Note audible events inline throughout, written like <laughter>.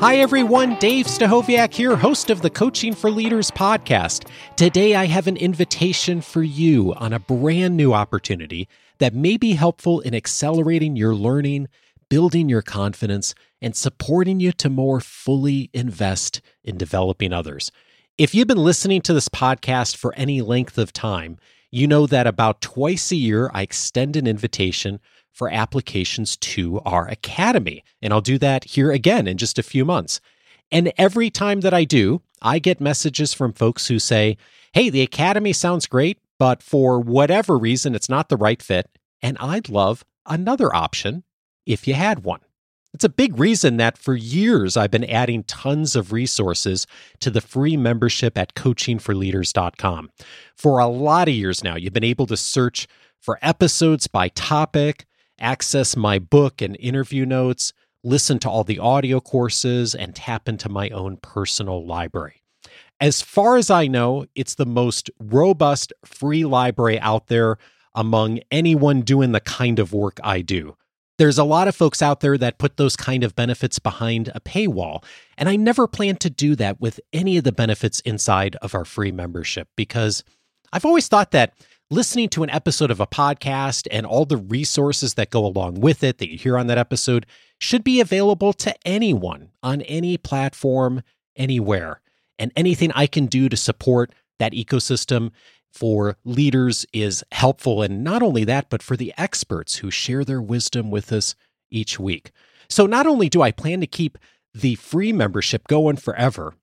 Hi, everyone. Dave Stachowiak here, host of the Coaching for Leaders podcast. Today, I have an invitation for you on a brand new opportunity that may be helpful in accelerating your learning, building your confidence, and supporting you to more fully invest in developing others. If you've been listening to this podcast for any length of time, you know that about twice a year I extend an invitation for applications to our academy. And I'll do that here again in just a few months. And every time that I do, I get messages from folks who say, Hey, the academy sounds great, but for whatever reason, it's not the right fit. And I'd love another option if you had one. It's a big reason that for years I've been adding tons of resources to the free membership at coachingforleaders.com. For a lot of years now, you've been able to search for episodes by topic, access my book and interview notes, listen to all the audio courses, and tap into my own personal library. As far as I know, it's the most robust free library out there among anyone doing the kind of work I do. There's a lot of folks out there that put those kind of benefits behind a paywall, and I never plan to do that with any of the benefits inside of our free membership because I've always thought that listening to an episode of a podcast and all the resources that go along with it that you hear on that episode should be available to anyone on any platform, anywhere. And anything I can do to support that ecosystem for leaders is helpful. And not only that, but for the experts who share their wisdom with us each week. So not only do I plan to keep the free membership going forever,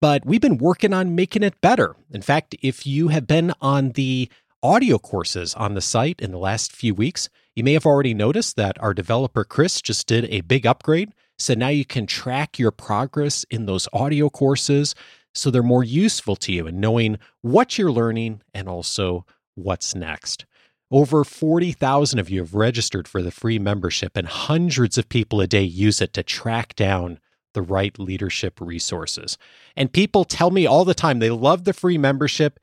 but we've been working on making it better. In fact, if you have been on the audio courses on the site in the last few weeks, you may have already noticed that our developer Chris just did a big upgrade. So now you can track your progress in those audio courses so they're more useful to you in knowing what you're learning and also what's next. Over 40,000 of you have registered for the free membership, and hundreds of people a day use it to track down the right leadership resources. And people tell me all the time they love the free membership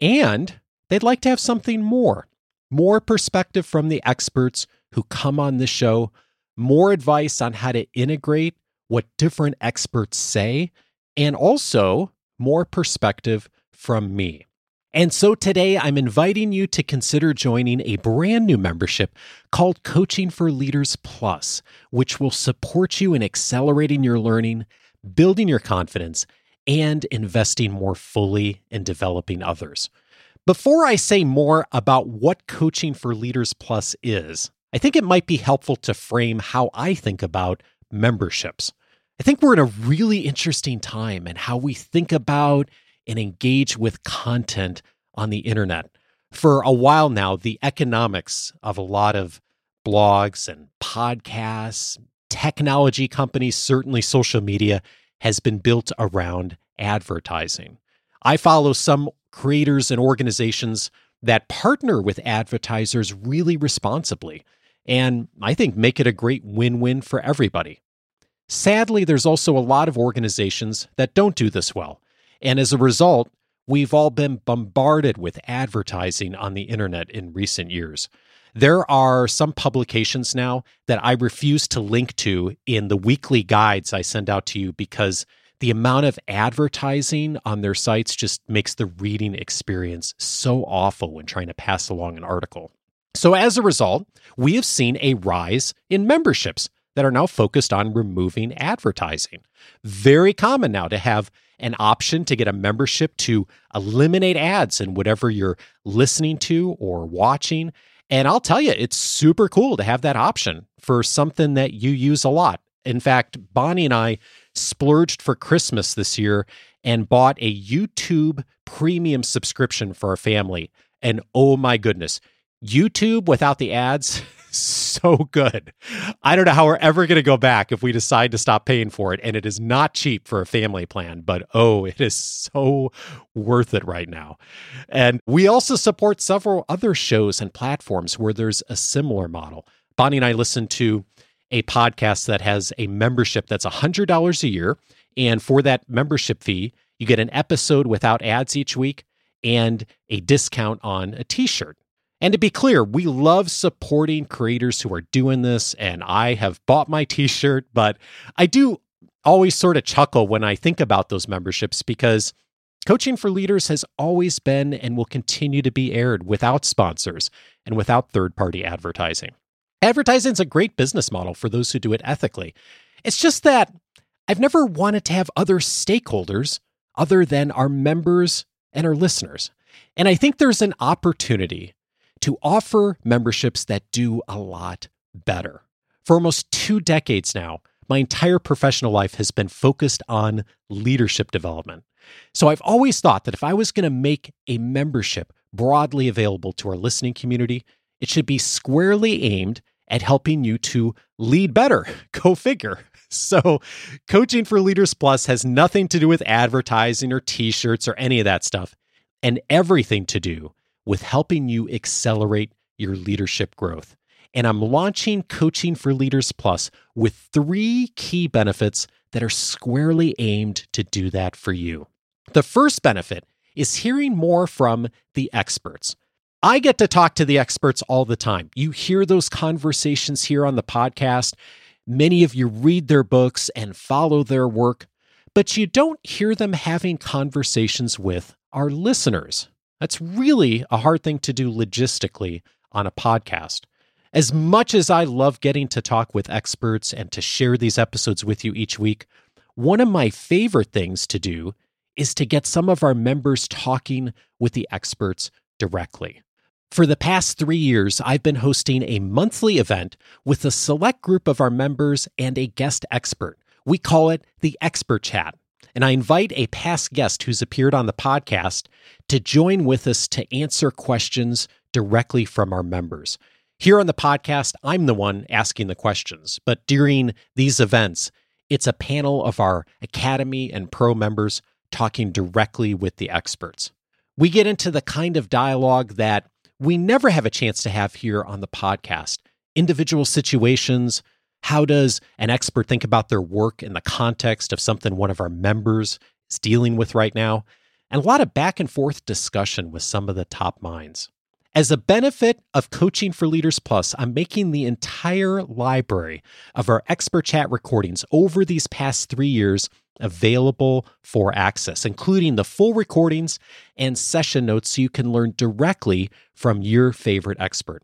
and They'd like to have something more, more perspective from the experts who come on the show, more advice on how to integrate what different experts say, and also more perspective from me. And so today I'm inviting you to consider joining a brand new membership called Coaching for Leaders Plus, which will support you in accelerating your learning, building your confidence, and investing more fully in developing others. Before I say more about what Coaching for Leaders Plus is, I think it might be helpful to frame how I think about memberships. I think we're in a really interesting time in how we think about and engage with content on the internet. For a while now, the economics of a lot of blogs and podcasts, technology companies, certainly social media, has been built around advertising. I follow some creators and organizations that partner with advertisers really responsibly, and I think make it a great win win for everybody. Sadly, there's also a lot of organizations that don't do this well, and as a result, we've all been bombarded with advertising on the internet in recent years. There are some publications now that I refuse to link to in the weekly guides I send out to you because the amount of advertising on their sites just makes the reading experience so awful when trying to pass along an article. So, as a result, we have seen a rise in memberships that are now focused on removing advertising. Very common now to have an option to get a membership to eliminate ads in whatever you're listening to or watching. And I'll tell you, it's super cool to have that option for something that you use a lot. In fact, Bonnie and I splurged for Christmas this year and bought a YouTube premium subscription for our family. And oh my goodness, YouTube without the ads, <laughs> so good. I don't know how we're ever going to go back if we decide to stop paying for it. And it is not cheap for a family plan, but oh, it is so worth it right now. And we also support several other shows and platforms where there's a similar model. Bonnie and I listen to a podcast that has a membership that's $100 a year. And for that membership fee, you get an episode without ads each week and a discount on a t shirt. And to be clear, we love supporting creators who are doing this. And I have bought my t shirt, but I do always sort of chuckle when I think about those memberships because Coaching for Leaders has always been and will continue to be aired without sponsors and without third party advertising. Advertising is a great business model for those who do it ethically. It's just that I've never wanted to have other stakeholders other than our members and our listeners. And I think there's an opportunity to offer memberships that do a lot better. For almost two decades now, my entire professional life has been focused on leadership development. So I've always thought that if I was going to make a membership broadly available to our listening community, it should be squarely aimed at helping you to lead better. <laughs> Go figure. So, Coaching for Leaders Plus has nothing to do with advertising or t shirts or any of that stuff, and everything to do with helping you accelerate your leadership growth. And I'm launching Coaching for Leaders Plus with three key benefits that are squarely aimed to do that for you. The first benefit is hearing more from the experts. I get to talk to the experts all the time. You hear those conversations here on the podcast. Many of you read their books and follow their work, but you don't hear them having conversations with our listeners. That's really a hard thing to do logistically on a podcast. As much as I love getting to talk with experts and to share these episodes with you each week, one of my favorite things to do is to get some of our members talking with the experts directly. For the past three years, I've been hosting a monthly event with a select group of our members and a guest expert. We call it the Expert Chat. And I invite a past guest who's appeared on the podcast to join with us to answer questions directly from our members. Here on the podcast, I'm the one asking the questions, but during these events, it's a panel of our Academy and Pro members talking directly with the experts. We get into the kind of dialogue that we never have a chance to have here on the podcast individual situations. How does an expert think about their work in the context of something one of our members is dealing with right now? And a lot of back and forth discussion with some of the top minds. As a benefit of Coaching for Leaders Plus, I'm making the entire library of our expert chat recordings over these past three years available for access, including the full recordings and session notes so you can learn directly from your favorite expert.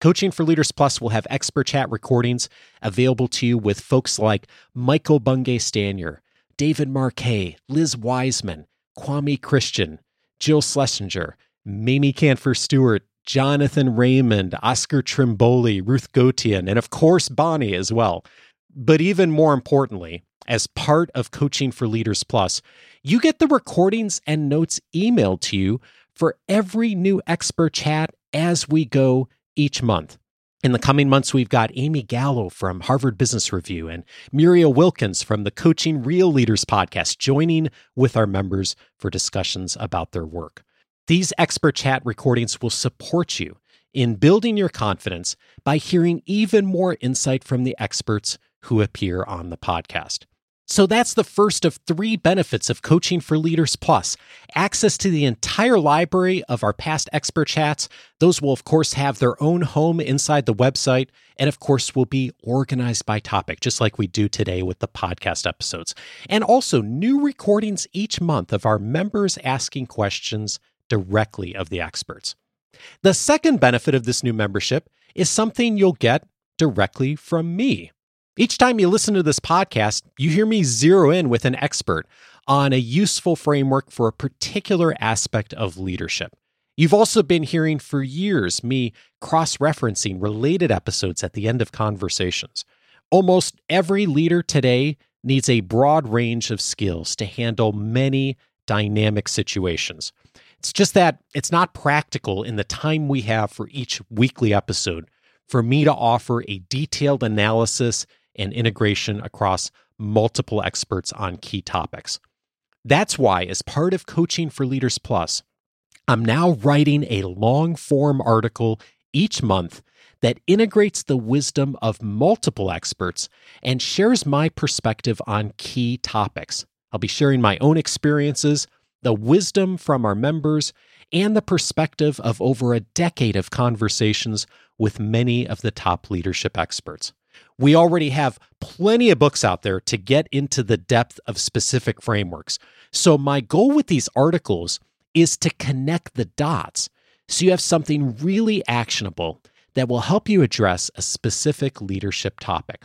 Coaching for Leaders Plus will have expert chat recordings available to you with folks like Michael Bungay Stanier, David Marquet, Liz Wiseman, Kwame Christian, Jill Schlesinger, Mamie Kanfer Stewart, Jonathan Raymond, Oscar Trimboli, Ruth Gotian, and of course Bonnie as well. But even more importantly, as part of Coaching for Leaders Plus, you get the recordings and notes emailed to you for every new expert chat as we go each month. In the coming months, we've got Amy Gallo from Harvard Business Review and Muriel Wilkins from the Coaching Real Leaders podcast joining with our members for discussions about their work. These expert chat recordings will support you in building your confidence by hearing even more insight from the experts who appear on the podcast. So that's the first of three benefits of Coaching for Leaders Plus access to the entire library of our past expert chats. Those will, of course, have their own home inside the website, and of course, will be organized by topic, just like we do today with the podcast episodes. And also, new recordings each month of our members asking questions directly of the experts. The second benefit of this new membership is something you'll get directly from me. Each time you listen to this podcast, you hear me zero in with an expert on a useful framework for a particular aspect of leadership. You've also been hearing for years me cross referencing related episodes at the end of conversations. Almost every leader today needs a broad range of skills to handle many dynamic situations. It's just that it's not practical in the time we have for each weekly episode for me to offer a detailed analysis and integration across multiple experts on key topics. That's why, as part of Coaching for Leaders Plus, I'm now writing a long form article each month that integrates the wisdom of multiple experts and shares my perspective on key topics. I'll be sharing my own experiences the wisdom from our members, and the perspective of over a decade of conversations with many of the top leadership experts. We already have plenty of books out there to get into the depth of specific frameworks. So, my goal with these articles is to connect the dots so you have something really actionable that will help you address a specific leadership topic.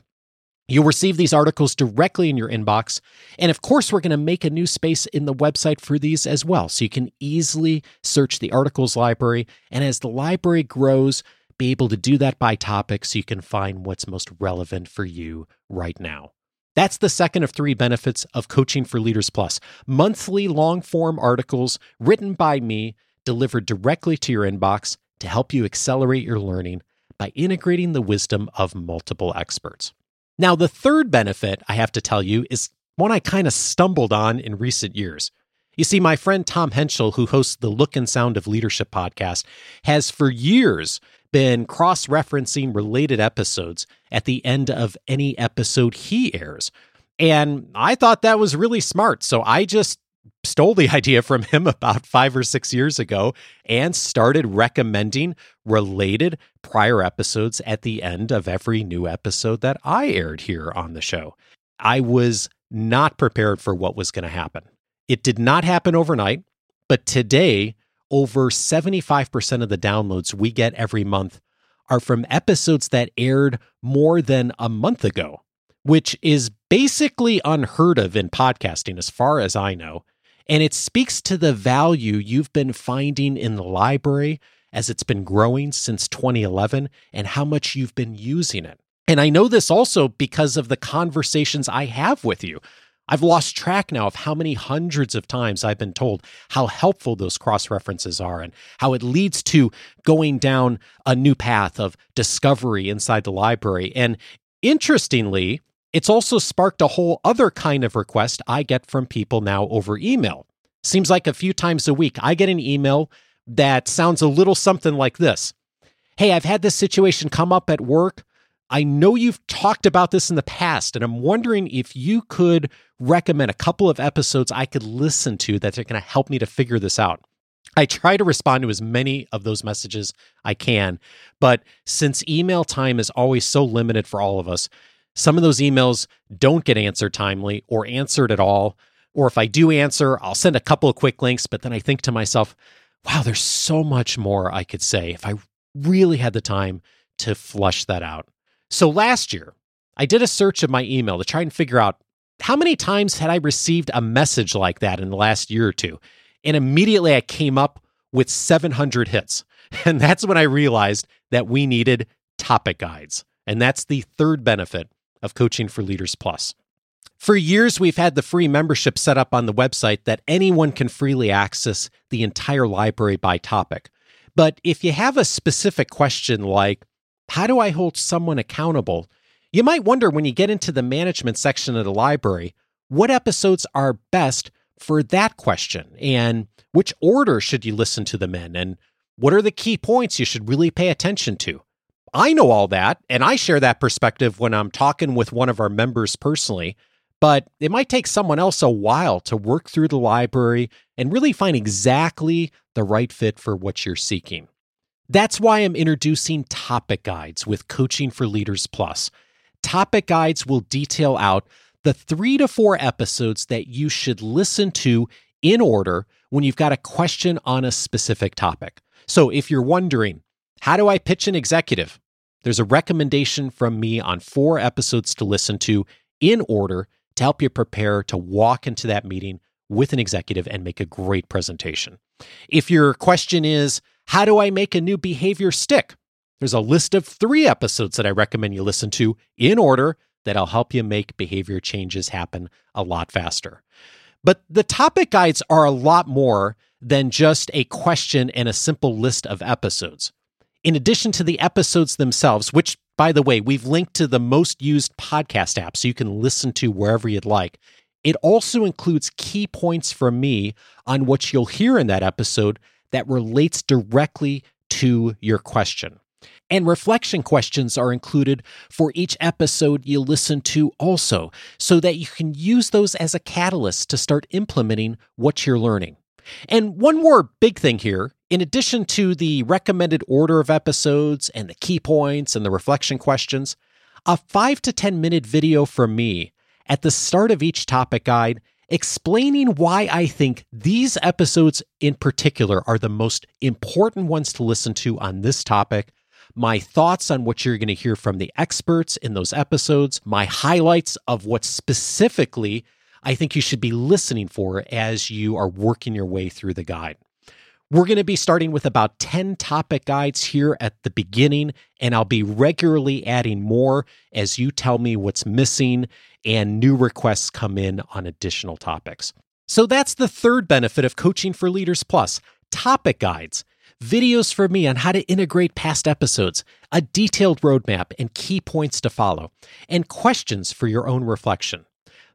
You'll receive these articles directly in your inbox. And of course, we're going to make a new space in the website for these as well. So you can easily search the articles library. And as the library grows, be able to do that by topic so you can find what's most relevant for you right now. That's the second of three benefits of Coaching for Leaders Plus monthly long form articles written by me, delivered directly to your inbox to help you accelerate your learning by integrating the wisdom of multiple experts. Now, the third benefit I have to tell you is one I kind of stumbled on in recent years. You see, my friend Tom Henschel, who hosts the Look and Sound of Leadership podcast, has for years been cross referencing related episodes at the end of any episode he airs. And I thought that was really smart. So I just stole the <laughs> idea from him about five or six years ago and started recommending related prior episodes at the end of every new episode that I aired here on the show. I was not prepared for what was going to happen. It did not happen overnight, but today, over 75% of the downloads we get every month are from episodes that aired more than a month ago, which is basically unheard of in podcasting, as far as I know. And it speaks to the value you've been finding in the library as it's been growing since 2011 and how much you've been using it. And I know this also because of the conversations I have with you. I've lost track now of how many hundreds of times I've been told how helpful those cross references are and how it leads to going down a new path of discovery inside the library. And interestingly, it's also sparked a whole other kind of request I get from people now over email. Seems like a few times a week I get an email that sounds a little something like this Hey, I've had this situation come up at work. I know you've talked about this in the past, and I'm wondering if you could recommend a couple of episodes I could listen to that are going to help me to figure this out. I try to respond to as many of those messages I can, but since email time is always so limited for all of us, some of those emails don't get answered timely or answered at all. Or if I do answer, I'll send a couple of quick links, but then I think to myself, wow, there's so much more I could say if I really had the time to flush that out. So last year, I did a search of my email to try and figure out how many times had I received a message like that in the last year or two. And immediately I came up with 700 hits. <laughs> And that's when I realized that we needed topic guides. And that's the third benefit of Coaching for Leaders Plus. For years, we've had the free membership set up on the website that anyone can freely access the entire library by topic. But if you have a specific question like, how do I hold someone accountable? You might wonder when you get into the management section of the library, what episodes are best for that question? And which order should you listen to them in? And what are the key points you should really pay attention to? I know all that, and I share that perspective when I'm talking with one of our members personally. But it might take someone else a while to work through the library and really find exactly the right fit for what you're seeking. That's why I'm introducing topic guides with Coaching for Leaders Plus. Topic guides will detail out the three to four episodes that you should listen to in order when you've got a question on a specific topic. So if you're wondering, how do I pitch an executive? There's a recommendation from me on four episodes to listen to in order to help you prepare to walk into that meeting with an executive and make a great presentation. If your question is, how do I make a new behavior stick? There's a list of three episodes that I recommend you listen to in order that'll help you make behavior changes happen a lot faster. But the topic guides are a lot more than just a question and a simple list of episodes. In addition to the episodes themselves, which, by the way, we've linked to the most used podcast app so you can listen to wherever you'd like, it also includes key points from me on what you'll hear in that episode that relates directly to your question. And reflection questions are included for each episode you listen to, also, so that you can use those as a catalyst to start implementing what you're learning. And one more big thing here in addition to the recommended order of episodes and the key points and the reflection questions, a 5 to 10 minute video from me at the start of each topic guide explaining why I think these episodes in particular are the most important ones to listen to on this topic, my thoughts on what you're going to hear from the experts in those episodes, my highlights of what specifically I think you should be listening for as you are working your way through the guide. We're going to be starting with about 10 topic guides here at the beginning, and I'll be regularly adding more as you tell me what's missing and new requests come in on additional topics. So that's the third benefit of Coaching for Leaders Plus topic guides, videos for me on how to integrate past episodes, a detailed roadmap and key points to follow, and questions for your own reflection.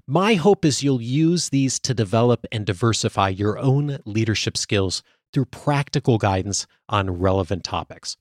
My hope is you'll use these to develop and diversify your own leadership skills through practical guidance on relevant topics.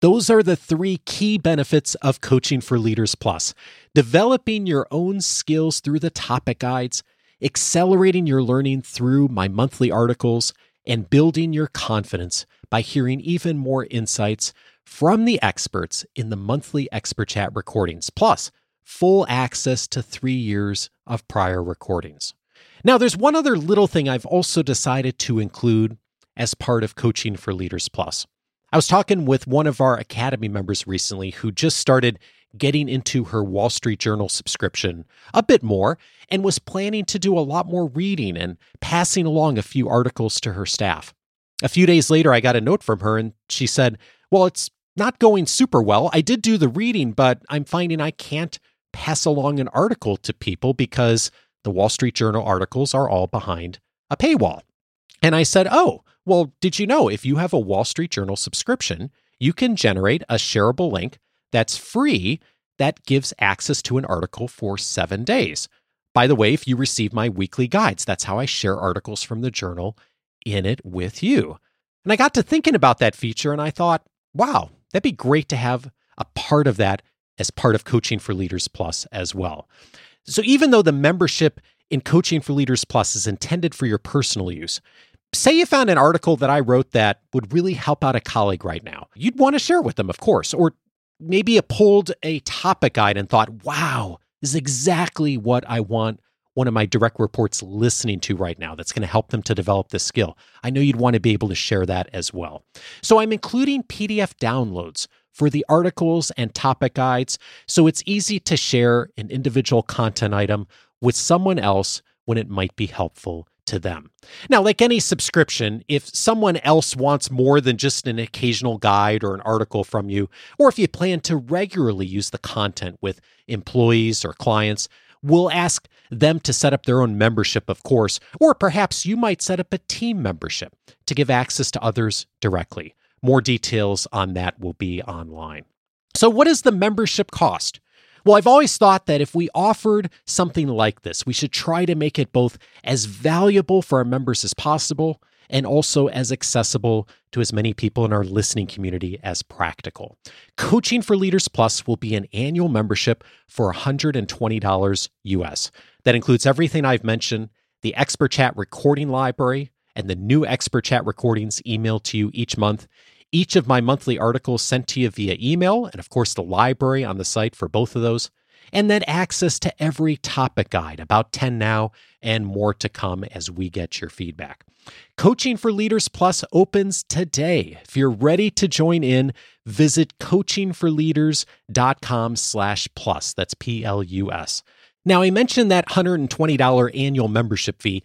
Those are the three key benefits of Coaching for Leaders Plus developing your own skills through the topic guides, accelerating your learning through my monthly articles, and building your confidence by hearing even more insights from the experts in the monthly Expert Chat recordings, plus full access to three years of prior recordings. Now, there's one other little thing I've also decided to include as part of Coaching for Leaders Plus. I was talking with one of our Academy members recently who just started getting into her Wall Street Journal subscription a bit more and was planning to do a lot more reading and passing along a few articles to her staff. A few days later, I got a note from her and she said, Well, it's not going super well. I did do the reading, but I'm finding I can't pass along an article to people because the Wall Street Journal articles are all behind a paywall. And I said, Oh, well, did you know if you have a Wall Street Journal subscription, you can generate a shareable link that's free that gives access to an article for seven days. By the way, if you receive my weekly guides, that's how I share articles from the journal in it with you. And I got to thinking about that feature and I thought, wow, that'd be great to have a part of that as part of Coaching for Leaders Plus as well. So even though the membership in Coaching for Leaders Plus is intended for your personal use, say you found an article that I wrote that would really help out a colleague right now. You'd want to share with them, of course, or maybe you pulled a topic guide and thought, wow, this is exactly what I want one of my direct reports listening to right now that's going to help them to develop this skill. I know you'd want to be able to share that as well. So I'm including PDF downloads for the articles and topic guides so it's easy to share an individual content item with someone else when it might be helpful to them. Now, like any subscription, if someone else wants more than just an occasional guide or an article from you, or if you plan to regularly use the content with employees or clients, we'll ask them to set up their own membership, of course, or perhaps you might set up a team membership to give access to others directly. More details on that will be online. So, what is the membership cost? Well, I've always thought that if we offered something like this, we should try to make it both as valuable for our members as possible and also as accessible to as many people in our listening community as practical. Coaching for Leaders Plus will be an annual membership for $120 US. That includes everything I've mentioned the Expert Chat recording library and the new Expert Chat recordings emailed to you each month each of my monthly articles sent to you via email, and of course, the library on the site for both of those, and then access to every topic guide, about 10 now, and more to come as we get your feedback. Coaching for Leaders Plus opens today. If you're ready to join in, visit coachingforleaders.com slash plus. That's P-L-U-S. Now, I mentioned that $120 annual membership fee.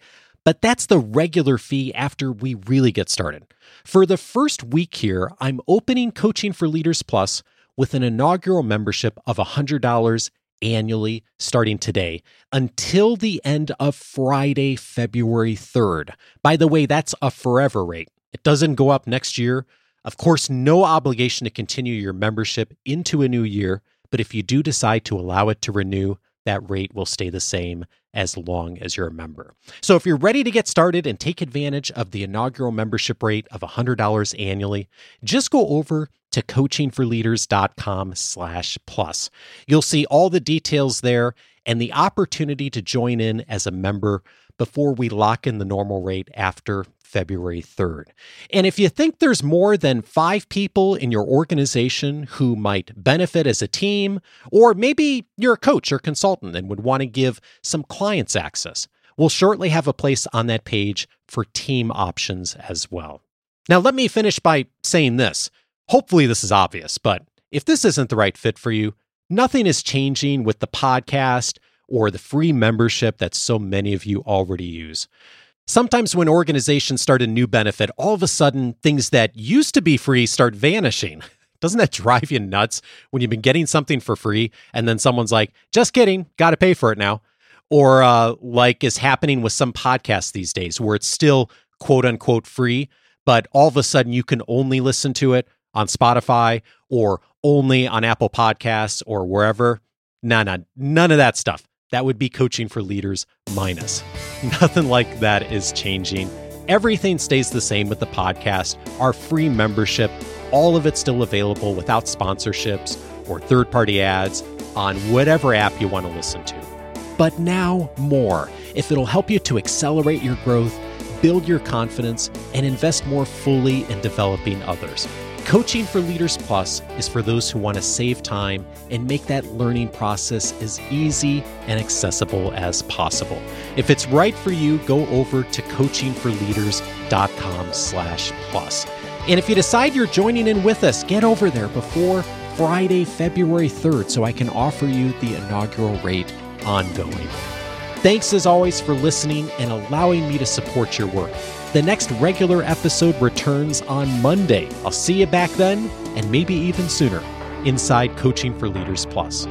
But that's the regular fee after we really get started. For the first week here, I'm opening Coaching for Leaders Plus with an inaugural membership of $100 annually starting today until the end of Friday, February 3rd. By the way, that's a forever rate. It doesn't go up next year. Of course, no obligation to continue your membership into a new year, but if you do decide to allow it to renew, that rate will stay the same as long as you're a member. So if you're ready to get started and take advantage of the inaugural membership rate of $100 annually, just go over to coachingforleaders.com slash plus. You'll see all the details there and the opportunity to join in as a member before we lock in the normal rate after February 3rd. And if you think there's more than five people in your organization who might benefit as a team, or maybe you're a coach or consultant and would want to give some clients access, we'll shortly have a place on that page for team options as well. Now, let me finish by saying this. Hopefully, this is obvious, but if this isn't the right fit for you, nothing is changing with the podcast or the free membership that so many of you already use. Sometimes when organizations start a new benefit, all of a sudden things that used to be free start vanishing. <laughs> Doesn't that drive you nuts when you've been getting something for free and then someone's like, just kidding, got to pay for it now? Or uh, like is happening with some podcasts these days where it's still quote unquote free, but all of a sudden you can only listen to it on Spotify or only on Apple Podcasts or wherever. Nah, nah, none of that stuff. That would be coaching for leaders minus. <laughs> Nothing like that is changing. Everything stays the same with the podcast. Our free membership, all of it still available without sponsorships or third party ads on whatever app you want to listen to. But now more. If it'll help you to accelerate your growth, build your confidence, and invest more fully in developing others. Coaching for Leaders Plus is for those who want to save time and make that learning process as easy and accessible as possible. If it's right for you, go over to coachingforleaders.com slash plus. And if you decide you're joining in with us, get over there before Friday, February 3rd so I can offer you the inaugural rate ongoing. Thanks as always for listening and allowing me to support your work. The next regular episode returns on Monday. I'll see you back then, and maybe even sooner, inside Coaching for Leaders Plus.